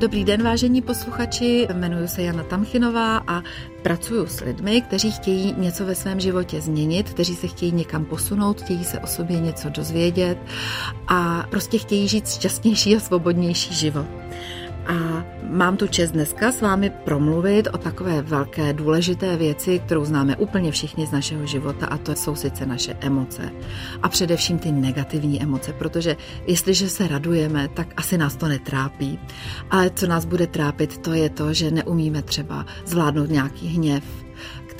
Dobrý den, vážení posluchači, jmenuji se Jana Tamchinová a pracuji s lidmi, kteří chtějí něco ve svém životě změnit, kteří se chtějí někam posunout, chtějí se o sobě něco dozvědět a prostě chtějí žít šťastnější a svobodnější život. A mám tu čest dneska s vámi promluvit o takové velké důležité věci, kterou známe úplně všichni z našeho života a to jsou sice naše emoce. A především ty negativní emoce, protože jestliže se radujeme, tak asi nás to netrápí. Ale co nás bude trápit, to je to, že neumíme třeba zvládnout nějaký hněv,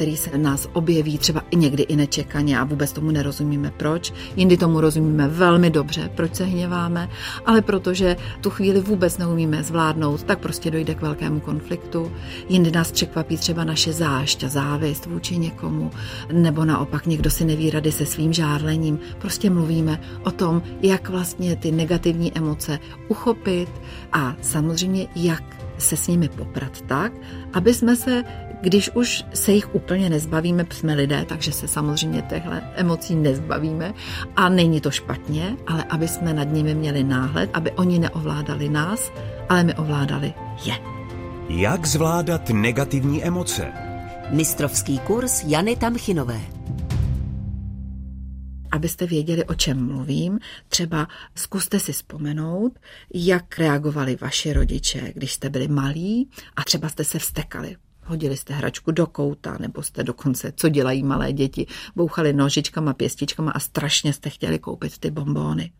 který se nás objeví třeba i někdy i nečekaně a vůbec tomu nerozumíme proč. Jindy tomu rozumíme velmi dobře, proč se hněváme, ale protože tu chvíli vůbec neumíme zvládnout, tak prostě dojde k velkému konfliktu. Jindy nás překvapí třeba naše zášť a závist vůči někomu, nebo naopak někdo si neví rady se svým žárlením. Prostě mluvíme o tom, jak vlastně ty negativní emoce uchopit a samozřejmě jak se s nimi poprat tak, aby jsme se když už se jich úplně nezbavíme, jsme lidé, takže se samozřejmě těchto emocí nezbavíme a není to špatně, ale aby jsme nad nimi měli náhled, aby oni neovládali nás, ale my ovládali je. Jak zvládat negativní emoce? Mistrovský kurz Jany Tamchinové. Abyste věděli, o čem mluvím, třeba zkuste si vzpomenout, jak reagovali vaši rodiče, když jste byli malí a třeba jste se vstekali hodili jste hračku do kouta, nebo jste dokonce, co dělají malé děti, bouchali nožičkama, pěstičkama a strašně jste chtěli koupit ty bombóny.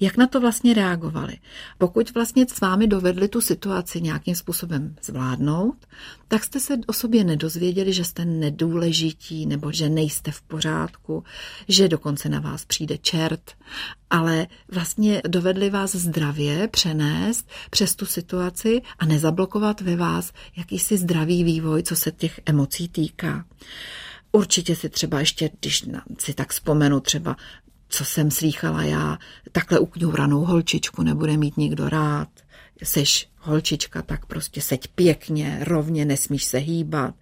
Jak na to vlastně reagovali? Pokud vlastně s vámi dovedli tu situaci nějakým způsobem zvládnout, tak jste se o sobě nedozvěděli, že jste nedůležití nebo že nejste v pořádku, že dokonce na vás přijde čert, ale vlastně dovedli vás zdravě přenést přes tu situaci a nezablokovat ve vás jakýsi zdravý vývoj, co se těch emocí týká. Určitě si třeba ještě, když si tak vzpomenu třeba co jsem slýchala já, takhle ukňouranou holčičku nebude mít nikdo rád, seš holčička, tak prostě seď pěkně, rovně, nesmíš se hýbat.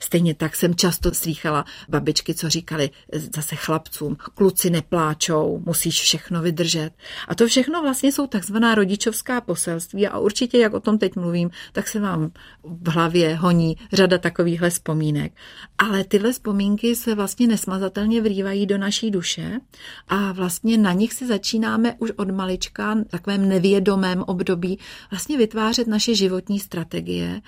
Stejně tak jsem často slýchala babičky, co říkali zase chlapcům, kluci nepláčou, musíš všechno vydržet. A to všechno vlastně jsou takzvaná rodičovská poselství a určitě, jak o tom teď mluvím, tak se vám v hlavě honí řada takovýchhle vzpomínek. Ale tyhle vzpomínky se vlastně nesmazatelně vrývají do naší duše a vlastně na nich si začínáme už od malička, takovém nevědomém období, vlastně vytvářet naše životní strategie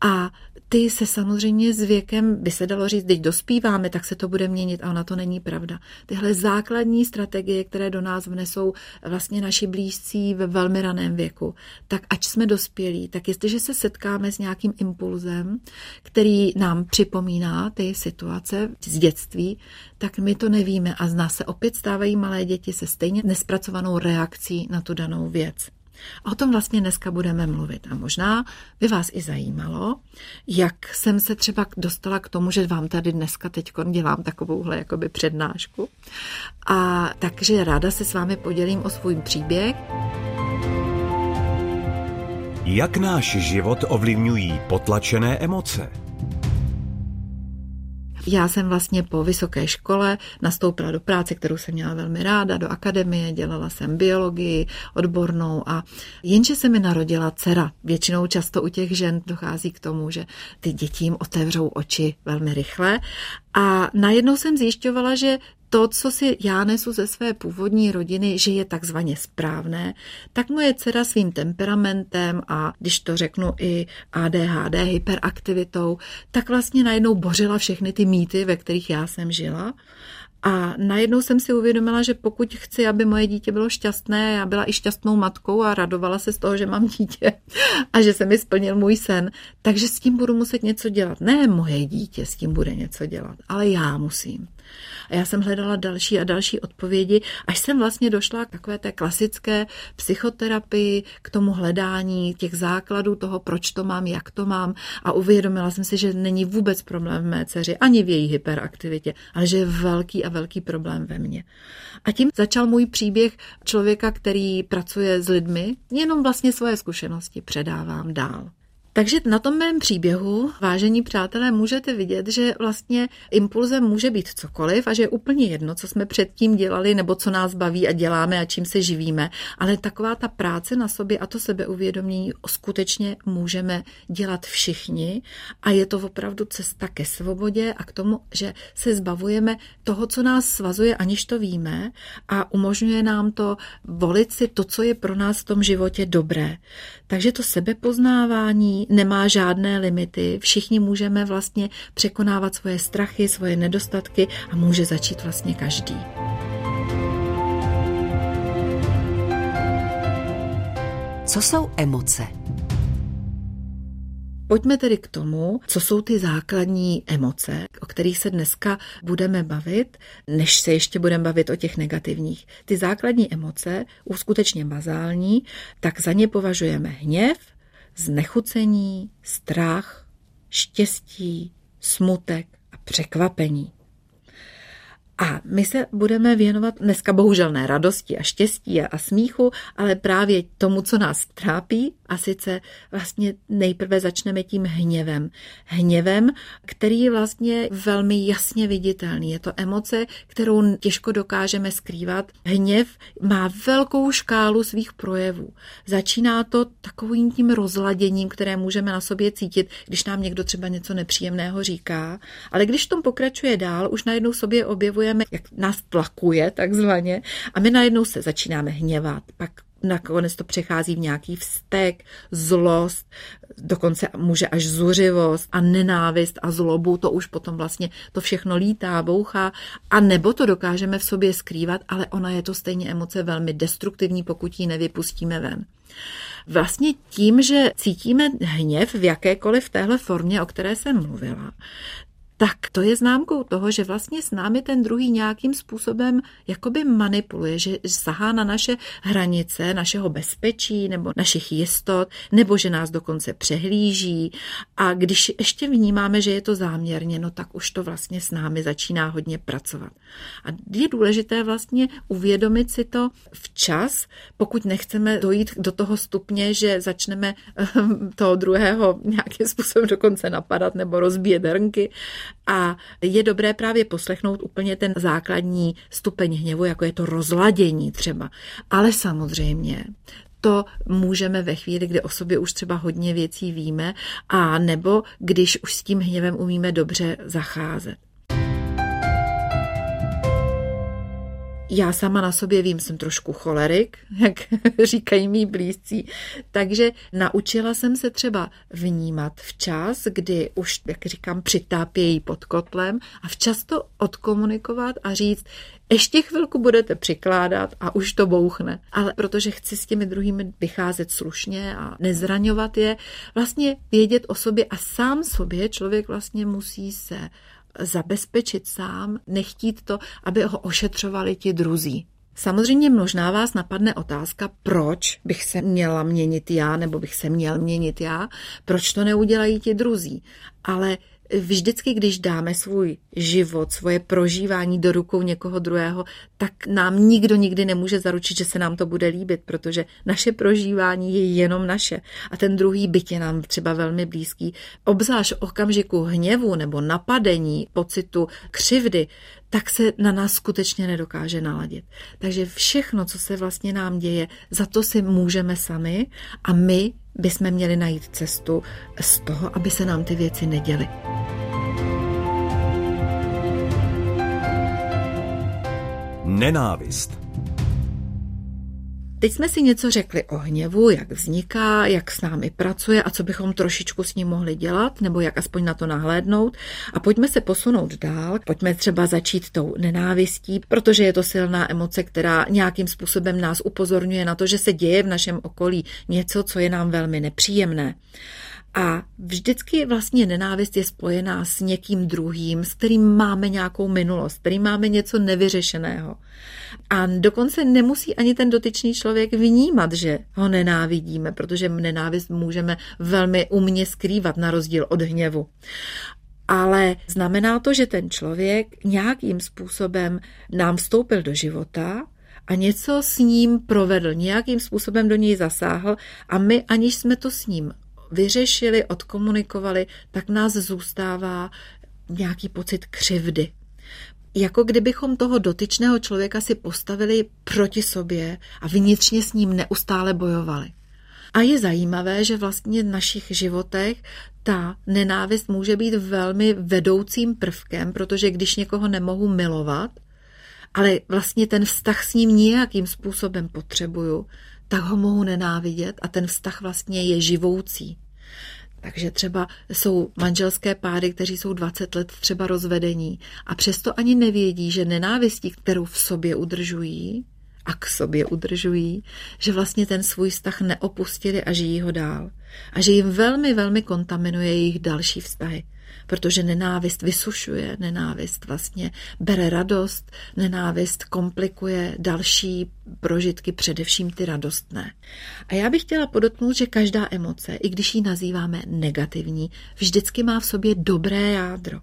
a ty se samozřejmě s věkem, by se dalo říct, když dospíváme, tak se to bude měnit a ona to není pravda. Tyhle základní strategie, které do nás vnesou vlastně naši blízcí ve velmi raném věku, tak ať jsme dospělí, tak jestliže se setkáme s nějakým impulzem, který nám připomíná ty situace z dětství, tak my to nevíme a z nás se opět stávají malé děti se stejně nespracovanou reakcí na tu danou věc. A o tom vlastně dneska budeme mluvit. A možná by vás i zajímalo, jak jsem se třeba dostala k tomu, že vám tady dneska teď dělám takovouhle jakoby přednášku. A takže ráda se s vámi podělím o svůj příběh. Jak náš život ovlivňují potlačené emoce? Já jsem vlastně po vysoké škole nastoupila do práce, kterou jsem měla velmi ráda, do akademie, dělala jsem biologii odbornou a jenže se mi narodila dcera. Většinou často u těch žen dochází k tomu, že ty děti jim otevřou oči velmi rychle a najednou jsem zjišťovala, že to, co si já nesu ze své původní rodiny, že je takzvaně správné, tak moje dcera svým temperamentem a když to řeknu i ADHD, hyperaktivitou, tak vlastně najednou bořila všechny ty mýty, ve kterých já jsem žila. A najednou jsem si uvědomila, že pokud chci, aby moje dítě bylo šťastné, já byla i šťastnou matkou a radovala se z toho, že mám dítě a že se mi splnil můj sen, takže s tím budu muset něco dělat. Ne moje dítě s tím bude něco dělat, ale já musím. A já jsem hledala další a další odpovědi, až jsem vlastně došla k takové té klasické psychoterapii, k tomu hledání těch základů toho, proč to mám, jak to mám a uvědomila jsem si, že není vůbec problém v mé dceři, ani v její hyperaktivitě, ale že je velký a velký problém ve mně. A tím začal můj příběh člověka, který pracuje s lidmi, jenom vlastně svoje zkušenosti předávám dál. Takže na tom mém příběhu, vážení přátelé, můžete vidět, že vlastně impulzem může být cokoliv a že je úplně jedno, co jsme předtím dělali nebo co nás baví a děláme a čím se živíme. Ale taková ta práce na sobě a to sebeuvědomění skutečně můžeme dělat všichni a je to opravdu cesta ke svobodě a k tomu, že se zbavujeme toho, co nás svazuje, aniž to víme a umožňuje nám to volit si to, co je pro nás v tom životě dobré. Takže to sebepoznávání nemá žádné limity. Všichni můžeme vlastně překonávat svoje strachy, svoje nedostatky a může začít vlastně každý. Co jsou emoce? Pojďme tedy k tomu, co jsou ty základní emoce, o kterých se dneska budeme bavit, než se ještě budeme bavit o těch negativních. Ty základní emoce, skutečně bazální, tak za ně považujeme hněv, znechucení, strach, štěstí, smutek a překvapení. A my se budeme věnovat dneska bohužel ne radosti a štěstí a, smíchu, ale právě tomu, co nás trápí a sice vlastně nejprve začneme tím hněvem. Hněvem, který je vlastně velmi jasně viditelný. Je to emoce, kterou těžko dokážeme skrývat. Hněv má velkou škálu svých projevů. Začíná to takovým tím rozladěním, které můžeme na sobě cítit, když nám někdo třeba něco nepříjemného říká. Ale když tom pokračuje dál, už najednou sobě objevujeme, jak nás tlakuje takzvaně a my najednou se začínáme hněvat, pak nakonec to přechází v nějaký vztek, zlost, dokonce může až zuřivost a nenávist a zlobu, to už potom vlastně to všechno lítá, bouchá, a nebo to dokážeme v sobě skrývat, ale ona je to stejně emoce velmi destruktivní, pokud ji nevypustíme ven. Vlastně tím, že cítíme hněv v jakékoliv téhle formě, o které jsem mluvila, tak to je známkou toho, že vlastně s námi ten druhý nějakým způsobem jakoby manipuluje, že sahá na naše hranice, našeho bezpečí nebo našich jistot, nebo že nás dokonce přehlíží. A když ještě vnímáme, že je to záměrně, no tak už to vlastně s námi začíná hodně pracovat. A je důležité vlastně uvědomit si to včas, pokud nechceme dojít do toho stupně, že začneme ehm, toho druhého nějakým způsobem dokonce napadat nebo rozbíjet hrnky, a je dobré právě poslechnout úplně ten základní stupeň hněvu, jako je to rozladění třeba. Ale samozřejmě to můžeme ve chvíli, kdy o sobě už třeba hodně věcí víme, a nebo když už s tím hněvem umíme dobře zacházet. Já sama na sobě vím, jsem trošku cholerik, jak říkají mý blízcí, takže naučila jsem se třeba vnímat včas, kdy už, jak říkám, přitápějí pod kotlem a včas to odkomunikovat a říct, ještě chvilku budete přikládat a už to bouchne. Ale protože chci s těmi druhými vycházet slušně a nezraňovat je, vlastně vědět o sobě a sám sobě člověk vlastně musí se zabezpečit sám, nechtít to, aby ho ošetřovali ti druzí. Samozřejmě možná vás napadne otázka, proč bych se měla měnit já, nebo bych se měl měnit já, proč to neudělají ti druzí. Ale vždycky, když dáme svůj život, svoje prožívání do rukou někoho druhého, tak nám nikdo nikdy nemůže zaručit, že se nám to bude líbit, protože naše prožívání je jenom naše. A ten druhý byt je nám třeba velmi blízký. Obzvlášť okamžiku hněvu nebo napadení, pocitu křivdy, tak se na nás skutečně nedokáže naladit. Takže všechno, co se vlastně nám děje, za to si můžeme sami a my bychom měli najít cestu z toho, aby se nám ty věci neděly. Nenávist. Teď jsme si něco řekli o hněvu, jak vzniká, jak s námi pracuje a co bychom trošičku s ním mohli dělat, nebo jak aspoň na to nahlédnout. A pojďme se posunout dál, pojďme třeba začít tou nenávistí, protože je to silná emoce, která nějakým způsobem nás upozorňuje na to, že se děje v našem okolí něco, co je nám velmi nepříjemné. A vždycky vlastně nenávist je spojená s někým druhým, s kterým máme nějakou minulost, s kterým máme něco nevyřešeného. A dokonce nemusí ani ten dotyčný člověk vnímat, že ho nenávidíme, protože nenávist můžeme velmi umně skrývat na rozdíl od hněvu. Ale znamená to, že ten člověk nějakým způsobem nám vstoupil do života, a něco s ním provedl, nějakým způsobem do něj zasáhl a my, aniž jsme to s ním vyřešili, odkomunikovali, tak nás zůstává nějaký pocit křivdy. Jako kdybychom toho dotyčného člověka si postavili proti sobě a vnitřně s ním neustále bojovali. A je zajímavé, že vlastně v našich životech ta nenávist může být velmi vedoucím prvkem, protože když někoho nemohu milovat, ale vlastně ten vztah s ním nějakým způsobem potřebuju, tak ho mohu nenávidět a ten vztah vlastně je živoucí. Takže třeba jsou manželské páry, kteří jsou 20 let třeba rozvedení a přesto ani nevědí, že nenávistí, kterou v sobě udržují a k sobě udržují, že vlastně ten svůj vztah neopustili a žijí ho dál. A že jim velmi, velmi kontaminuje jejich další vztahy protože nenávist vysušuje, nenávist vlastně bere radost, nenávist komplikuje další prožitky, především ty radostné. A já bych chtěla podotknout, že každá emoce, i když ji nazýváme negativní, vždycky má v sobě dobré jádro.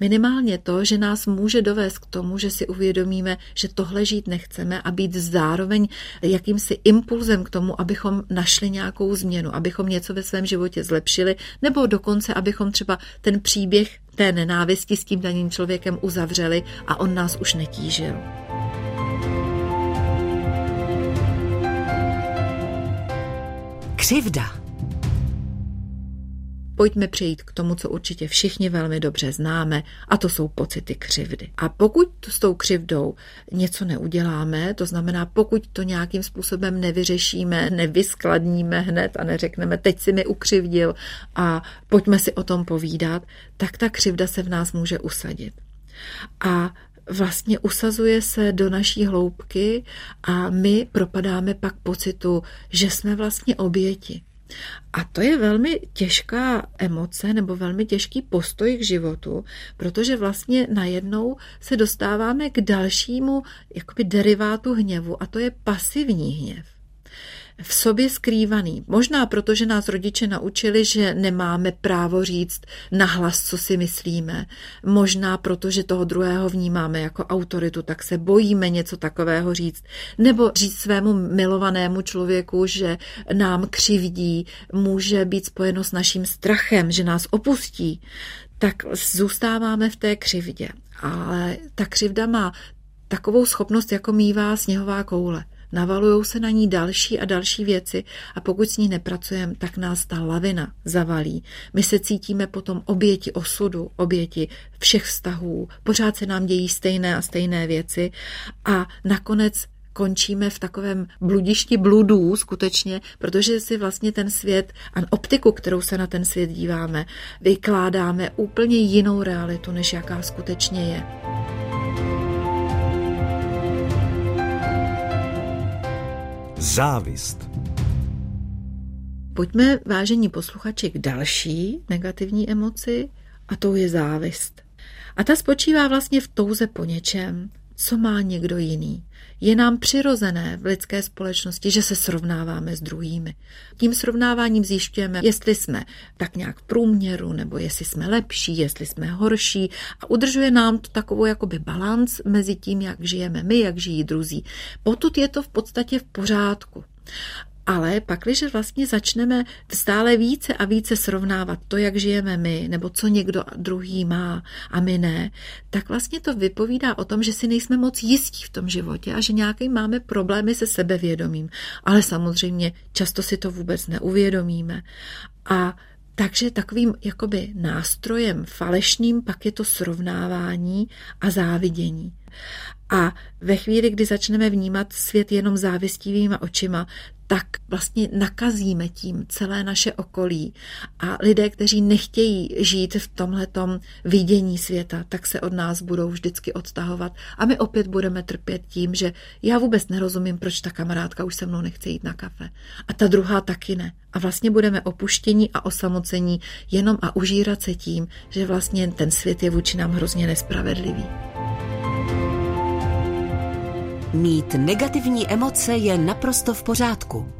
Minimálně to, že nás může dovést k tomu, že si uvědomíme, že tohle žít nechceme a být zároveň jakýmsi impulzem k tomu, abychom našli nějakou změnu, abychom něco ve svém životě zlepšili, nebo dokonce, abychom třeba ten příběh té nenávisti s tím daným člověkem uzavřeli a on nás už netížil. Křivda pojďme přejít k tomu, co určitě všichni velmi dobře známe, a to jsou pocity křivdy. A pokud s tou křivdou něco neuděláme, to znamená, pokud to nějakým způsobem nevyřešíme, nevyskladníme hned a neřekneme, teď si mi ukřivdil a pojďme si o tom povídat, tak ta křivda se v nás může usadit. A vlastně usazuje se do naší hloubky a my propadáme pak pocitu, že jsme vlastně oběti. A to je velmi těžká emoce nebo velmi těžký postoj k životu, protože vlastně najednou se dostáváme k dalšímu jakoby derivátu hněvu a to je pasivní hněv v sobě skrývaný. Možná proto, že nás rodiče naučili, že nemáme právo říct nahlas, co si myslíme. Možná proto, že toho druhého vnímáme jako autoritu, tak se bojíme něco takového říct. Nebo říct svému milovanému člověku, že nám křivdí, může být spojeno s naším strachem, že nás opustí. Tak zůstáváme v té křivdě. Ale ta křivda má takovou schopnost, jako mývá sněhová koule. Navalují se na ní další a další věci a pokud s ní nepracujeme, tak nás ta lavina zavalí. My se cítíme potom oběti osudu, oběti všech vztahů, pořád se nám dějí stejné a stejné věci a nakonec končíme v takovém bludišti bludů skutečně, protože si vlastně ten svět a optiku, kterou se na ten svět díváme, vykládáme úplně jinou realitu, než jaká skutečně je. Závist. Pojďme, vážení posluchači, k další negativní emoci a tou je závist. A ta spočívá vlastně v touze po něčem, co má někdo jiný. Je nám přirozené v lidské společnosti, že se srovnáváme s druhými. Tím srovnáváním zjišťujeme, jestli jsme tak nějak v průměru, nebo jestli jsme lepší, jestli jsme horší a udržuje nám to takovou jakoby balans mezi tím, jak žijeme my, jak žijí druzí. Potud je to v podstatě v pořádku. Ale pak, když vlastně začneme stále více a více srovnávat to, jak žijeme my, nebo co někdo druhý má a my ne, tak vlastně to vypovídá o tom, že si nejsme moc jistí v tom životě a že nějaký máme problémy se sebevědomím. Ale samozřejmě často si to vůbec neuvědomíme. A takže takovým jakoby nástrojem falešným pak je to srovnávání a závidění. A ve chvíli, kdy začneme vnímat svět jenom závistivýma očima, tak vlastně nakazíme tím celé naše okolí. A lidé, kteří nechtějí žít v tomhletom vidění světa, tak se od nás budou vždycky odtahovat. A my opět budeme trpět tím, že já vůbec nerozumím, proč ta kamarádka už se mnou nechce jít na kafe. A ta druhá taky ne. A vlastně budeme opuštění a osamocení jenom a užírat se tím, že vlastně ten svět je vůči nám hrozně nespravedlivý. Mít negativní emoce je naprosto v pořádku.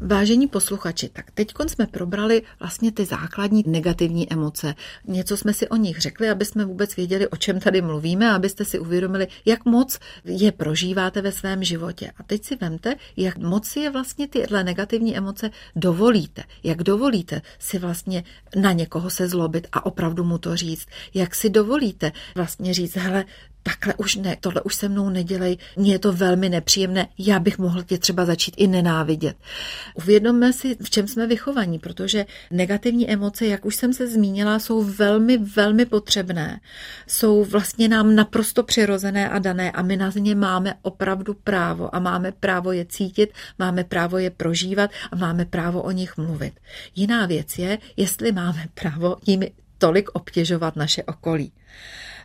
Vážení posluchači, tak teď jsme probrali vlastně ty základní negativní emoce. Něco jsme si o nich řekli, aby jsme vůbec věděli, o čem tady mluvíme, abyste si uvědomili, jak moc je prožíváte ve svém životě. A teď si vemte, jak moc si je vlastně tyhle negativní emoce dovolíte. Jak dovolíte si vlastně na někoho se zlobit a opravdu mu to říct. Jak si dovolíte vlastně říct, hele, takhle už ne, tohle už se mnou nedělej, mně je to velmi nepříjemné, já bych mohl tě třeba začít i nenávidět. Uvědomme si, v čem jsme vychovaní, protože negativní emoce, jak už jsem se zmínila, jsou velmi, velmi potřebné. Jsou vlastně nám naprosto přirozené a dané a my na ně máme opravdu právo a máme právo je cítit, máme právo je prožívat a máme právo o nich mluvit. Jiná věc je, jestli máme právo jimi tolik obtěžovat naše okolí.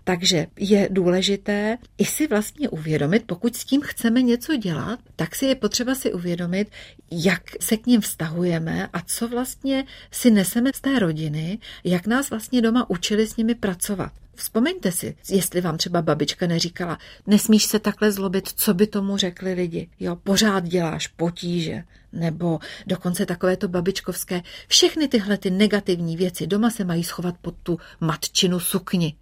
Takže je důležité i si vlastně uvědomit, pokud s tím chceme něco dělat, tak si je potřeba si uvědomit, jak se k ním vztahujeme a co vlastně si neseme z té rodiny, jak nás vlastně doma učili s nimi pracovat. Vzpomeňte si, jestli vám třeba babička neříkala, nesmíš se takhle zlobit, co by tomu řekli lidi. Jo, pořád děláš potíže, nebo dokonce takové to babičkovské. Všechny tyhle ty negativní věci doma se mají schovat pod tu matčinu sukni.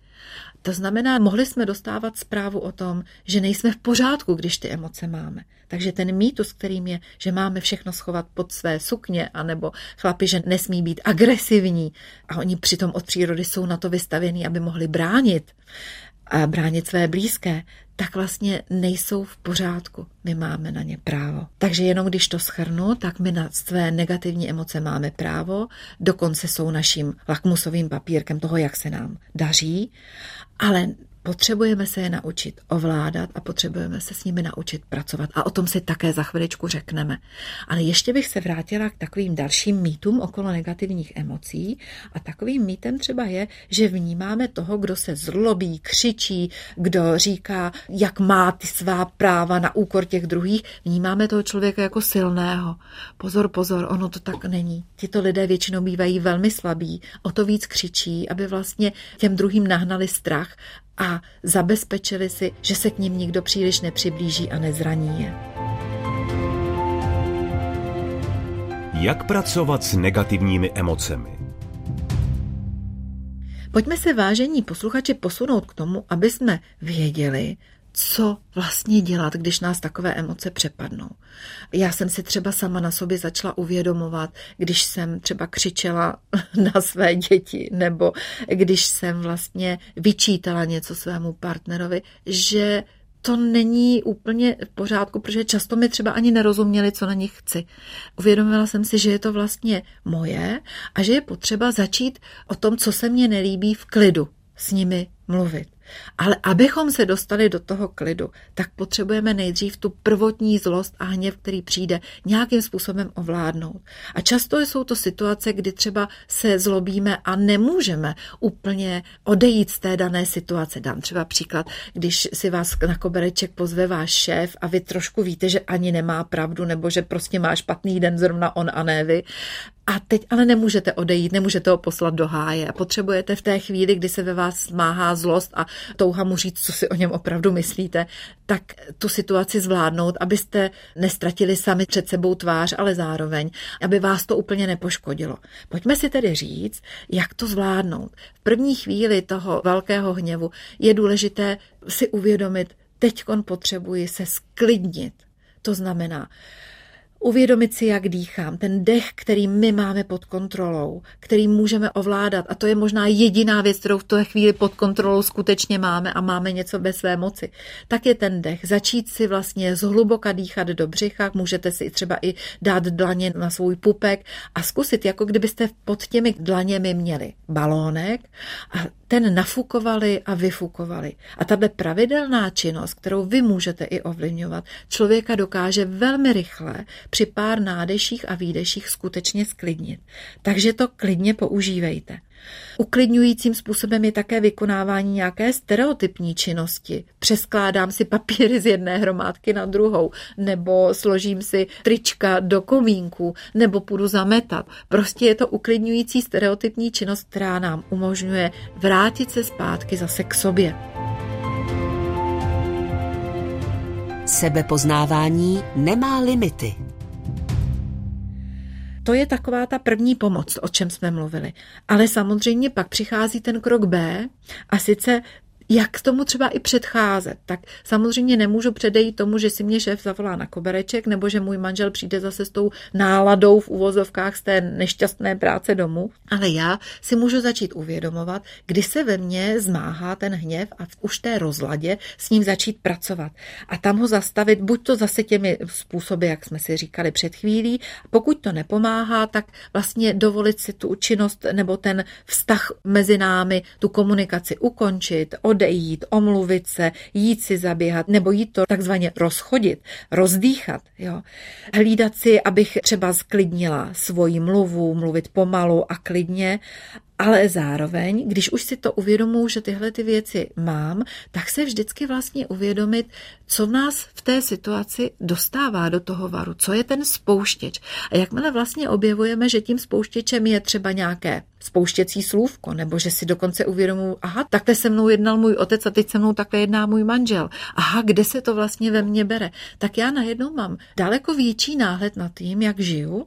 To znamená, mohli jsme dostávat zprávu o tom, že nejsme v pořádku, když ty emoce máme. Takže ten mýtus, kterým je, že máme všechno schovat pod své sukně, anebo chlapi, že nesmí být agresivní a oni přitom od přírody jsou na to vystavení, aby mohli bránit a bránit své blízké, tak vlastně nejsou v pořádku. My máme na ně právo. Takže jenom když to schrnu, tak my na své negativní emoce máme právo, dokonce jsou naším lakmusovým papírkem toho, jak se nám daří, ale Potřebujeme se je naučit ovládat a potřebujeme se s nimi naučit pracovat. A o tom si také za chviličku řekneme. Ale ještě bych se vrátila k takovým dalším mýtům okolo negativních emocí. A takovým mýtem třeba je, že vnímáme toho, kdo se zlobí, křičí, kdo říká, jak má ty svá práva na úkor těch druhých. Vnímáme toho člověka jako silného. Pozor, pozor, ono to tak není. Tito lidé většinou bývají velmi slabí, o to víc křičí, aby vlastně těm druhým nahnali strach a zabezpečili si, že se k ním nikdo příliš nepřiblíží a nezraní je. Jak pracovat s negativními emocemi? Pojďme se vážení posluchači posunout k tomu, aby jsme věděli, co vlastně dělat, když nás takové emoce přepadnou. Já jsem si třeba sama na sobě začala uvědomovat, když jsem třeba křičela na své děti, nebo když jsem vlastně vyčítala něco svému partnerovi, že to není úplně v pořádku, protože často mi třeba ani nerozuměli, co na nich chci. Uvědomila jsem si, že je to vlastně moje a že je potřeba začít o tom, co se mně nelíbí v klidu s nimi mluvit. Ale abychom se dostali do toho klidu, tak potřebujeme nejdřív tu prvotní zlost a hněv, který přijde, nějakým způsobem ovládnout. A často jsou to situace, kdy třeba se zlobíme a nemůžeme úplně odejít z té dané situace. Dám třeba příklad, když si vás na kobereček pozve váš šéf a vy trošku víte, že ani nemá pravdu, nebo že prostě má špatný den zrovna on a ne vy. A teď ale nemůžete odejít, nemůžete ho poslat do háje potřebujete v té chvíli, kdy se ve vás máhá zlost a touha mu říct, co si o něm opravdu myslíte, tak tu situaci zvládnout, abyste nestratili sami před sebou tvář, ale zároveň, aby vás to úplně nepoškodilo. Pojďme si tedy říct, jak to zvládnout. V první chvíli toho velkého hněvu je důležité si uvědomit, teď potřebuji se sklidnit. To znamená, Uvědomit si, jak dýchám, ten dech, který my máme pod kontrolou, který můžeme ovládat. A to je možná jediná věc, kterou v té chvíli pod kontrolou skutečně máme a máme něco ve své moci. Tak je ten dech. Začít si vlastně zhluboka dýchat do břicha, můžete si třeba i dát dlaně na svůj pupek a zkusit, jako kdybyste pod těmi dlaněmi měli balónek a ten nafukovali a vyfukovali. A tahle pravidelná činnost, kterou vy můžete i ovlivňovat, člověka dokáže velmi rychle při pár nádeších a výdeších skutečně sklidnit. Takže to klidně používejte. Uklidňujícím způsobem je také vykonávání nějaké stereotypní činnosti. Přeskládám si papíry z jedné hromádky na druhou, nebo složím si trička do komínku, nebo půjdu zametat. Prostě je to uklidňující stereotypní činnost, která nám umožňuje vrátit se zpátky zase k sobě. Sebepoznávání nemá limity. To je taková ta první pomoc, o čem jsme mluvili. Ale samozřejmě pak přichází ten krok B a sice jak tomu třeba i předcházet. Tak samozřejmě nemůžu předejít tomu, že si mě šéf zavolá na kobereček, nebo že můj manžel přijde zase s tou náladou v uvozovkách z té nešťastné práce domů. Ale já si můžu začít uvědomovat, kdy se ve mně zmáhá ten hněv a v už té rozladě s ním začít pracovat. A tam ho zastavit, buď to zase těmi způsoby, jak jsme si říkali před chvílí, pokud to nepomáhá, tak vlastně dovolit si tu činnost nebo ten vztah mezi námi, tu komunikaci ukončit, odejít, omluvit se, jít si zaběhat nebo jít to takzvaně rozchodit, rozdýchat. Jo. Hlídat si, abych třeba sklidnila svoji mluvu, mluvit pomalu a klidně ale zároveň, když už si to uvědomuji, že tyhle ty věci mám, tak se vždycky vlastně uvědomit, co nás v té situaci dostává do toho varu, co je ten spouštěč. A jakmile vlastně objevujeme, že tím spouštěčem je třeba nějaké spouštěcí slůvko, nebo že si dokonce uvědomuji, aha, takhle se mnou jednal můj otec a teď se mnou takhle jedná můj manžel. Aha, kde se to vlastně ve mně bere? Tak já najednou mám daleko větší náhled na tím, jak žiju,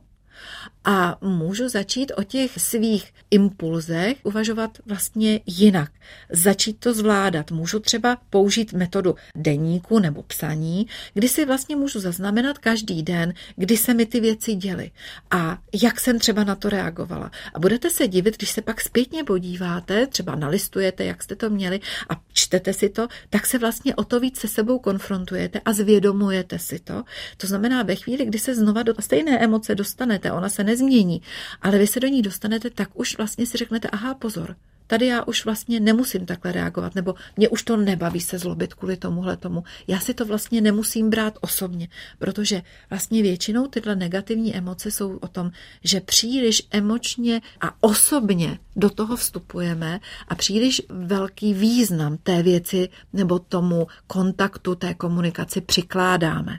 a můžu začít o těch svých impulzech uvažovat vlastně jinak. Začít to zvládat. Můžu třeba použít metodu deníku nebo psaní, kdy si vlastně můžu zaznamenat každý den, kdy se mi ty věci děly a jak jsem třeba na to reagovala. A budete se divit, když se pak zpětně podíváte, třeba nalistujete, jak jste to měli a čtete si to, tak se vlastně o to víc se sebou konfrontujete a zvědomujete si to. To znamená, ve chvíli, kdy se znova do stejné emoce dostanete, ona se nezmění, ale vy se do ní dostanete, tak už vlastně si řeknete, aha, pozor, tady já už vlastně nemusím takhle reagovat, nebo mě už to nebaví se zlobit kvůli tomuhle tomu. Já si to vlastně nemusím brát osobně, protože vlastně většinou tyhle negativní emoce jsou o tom, že příliš emočně a osobně do toho vstupujeme a příliš velký význam té věci nebo tomu kontaktu, té komunikaci přikládáme.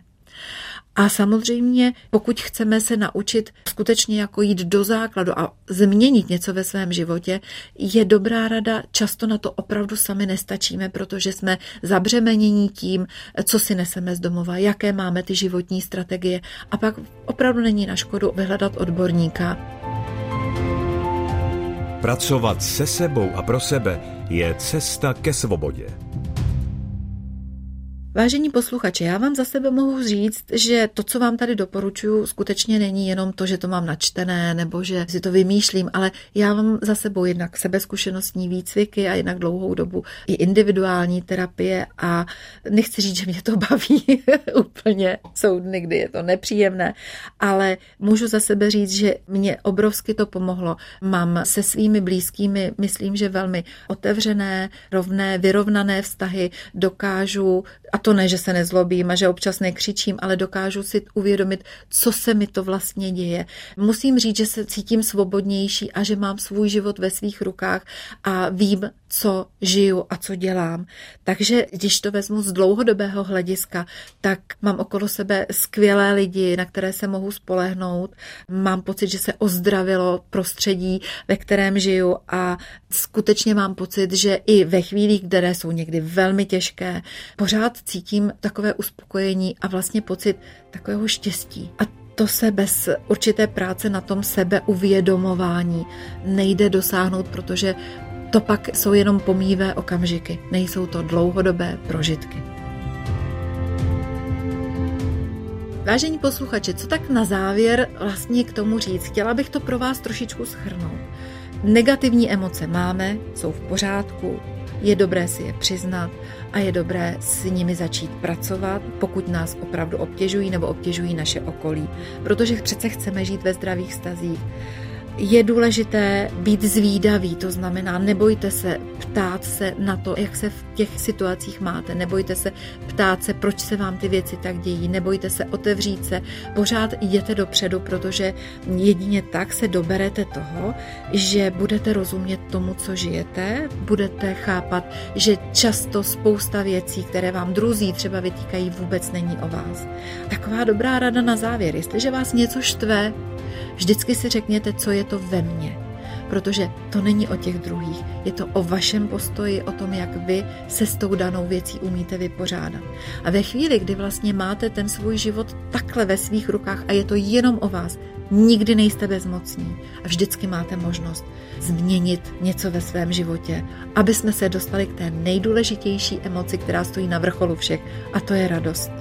A samozřejmě, pokud chceme se naučit skutečně jako jít do základu a změnit něco ve svém životě, je dobrá rada, často na to opravdu sami nestačíme, protože jsme zabřemenění tím, co si neseme z domova, jaké máme ty životní strategie a pak opravdu není na škodu vyhledat odborníka. Pracovat se sebou a pro sebe je cesta ke svobodě. Vážení posluchači, já vám za sebe mohu říct, že to, co vám tady doporučuji, skutečně není jenom to, že to mám načtené nebo že si to vymýšlím, ale já mám za sebou jednak sebezkušenostní výcviky a jednak dlouhou dobu i individuální terapie a nechci říct, že mě to baví úplně. Jsou dny, kdy je to nepříjemné, ale můžu za sebe říct, že mě obrovsky to pomohlo. Mám se svými blízkými, myslím, že velmi otevřené, rovné, vyrovnané vztahy, dokážu a to ne, že se nezlobím a že občas nekřičím, ale dokážu si uvědomit, co se mi to vlastně děje. Musím říct, že se cítím svobodnější a že mám svůj život ve svých rukách a vím, co žiju a co dělám. Takže když to vezmu z dlouhodobého hlediska, tak mám okolo sebe skvělé lidi, na které se mohu spolehnout. Mám pocit, že se ozdravilo prostředí, ve kterém žiju a skutečně mám pocit, že i ve chvílích, které jsou někdy velmi těžké, pořád cítím takové uspokojení a vlastně pocit takového štěstí. A to se bez určité práce na tom sebeuvědomování nejde dosáhnout, protože to pak jsou jenom pomívé okamžiky, nejsou to dlouhodobé prožitky. Vážení posluchači, co tak na závěr vlastně k tomu říct? Chtěla bych to pro vás trošičku schrnout. Negativní emoce máme, jsou v pořádku, je dobré si je přiznat a je dobré s nimi začít pracovat, pokud nás opravdu obtěžují nebo obtěžují naše okolí. Protože přece chceme žít ve zdravých stazích je důležité být zvídavý, to znamená, nebojte se ptát se na to, jak se v těch situacích máte, nebojte se ptát se, proč se vám ty věci tak dějí, nebojte se otevřít se, pořád jděte dopředu, protože jedině tak se doberete toho, že budete rozumět tomu, co žijete, budete chápat, že často spousta věcí, které vám druzí třeba vytýkají, vůbec není o vás. Taková dobrá rada na závěr, jestliže vás něco štve, Vždycky si řekněte, co je to ve mně, protože to není o těch druhých, je to o vašem postoji, o tom, jak vy se s tou danou věcí umíte vypořádat. A ve chvíli, kdy vlastně máte ten svůj život takhle ve svých rukách a je to jenom o vás, Nikdy nejste bezmocní a vždycky máte možnost změnit něco ve svém životě, aby jsme se dostali k té nejdůležitější emoci, která stojí na vrcholu všech, a to je radost.